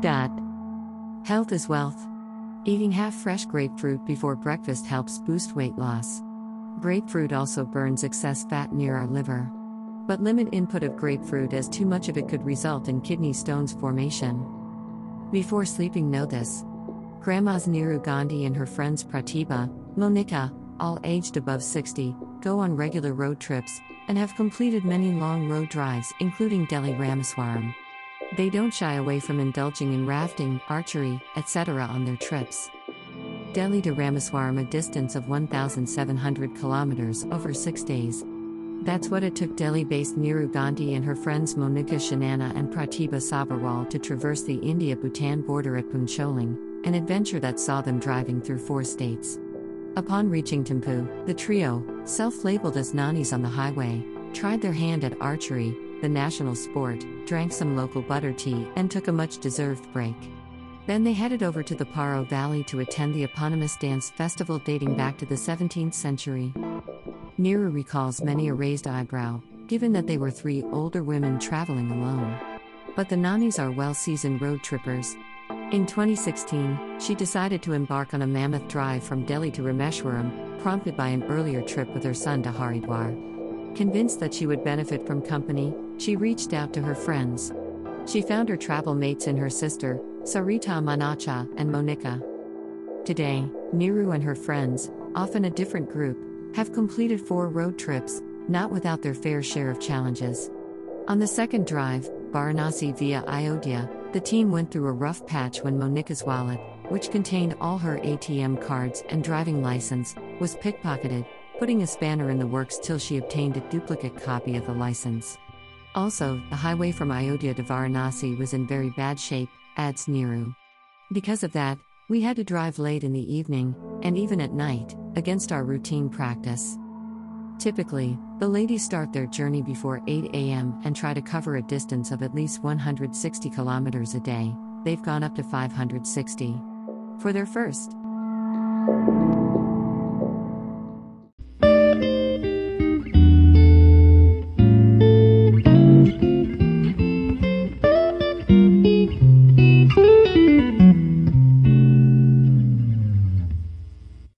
Dot. Health is wealth. Eating half fresh grapefruit before breakfast helps boost weight loss. Grapefruit also burns excess fat near our liver. But limit input of grapefruit as too much of it could result in kidney stones formation. Before sleeping, know this. Grandmas Neeru Gandhi and her friends Pratibha, Monika, all aged above 60, go on regular road trips and have completed many long road drives, including Delhi Rameswaram. They don't shy away from indulging in rafting, archery, etc. on their trips. Delhi to Rameswaram, a distance of 1,700 kilometers over six days. That's what it took Delhi based Neeru Gandhi and her friends Monika Shanana and Pratibha Sabharwal to traverse the India Bhutan border at Phuentsholing, an adventure that saw them driving through four states. Upon reaching Thimphu, the trio, self labeled as nannies on the highway, tried their hand at archery, the national sport, drank some local butter tea, and took a much deserved break. Then they headed over to the Paro Valley to attend the eponymous dance festival dating back to the 17th century. Neeru recalls many a raised eyebrow, given that they were three older women traveling alone. But the nannies are well seasoned road trippers. In 2016, she decided to embark on a mammoth drive from Delhi to Rameshwaram, prompted by an earlier trip with her son to Haridwar. Convinced that she would benefit from company, she reached out to her friends. She found her travel mates in her sister, Sarita Manacha and Monika. Today, Neeru and her friends, often a different group, have completed four road trips, not without their fair share of challenges. On the second drive, Varanasi via Ayodhya, the team went through a rough patch when Monika's wallet, which contained all her ATM cards and driving license, was pickpocketed, putting a spanner in the works till she obtained a duplicate copy of the license. Also, the highway from Ayodhya to Varanasi was in very bad shape, adds Neeru. Because of that, we had to drive late in the evening, and even at night, against our routine practice. Typically, the ladies start their journey before 8 a.m. and try to cover a distance of at least 160 kilometers a day. They've gone up to 560. For their first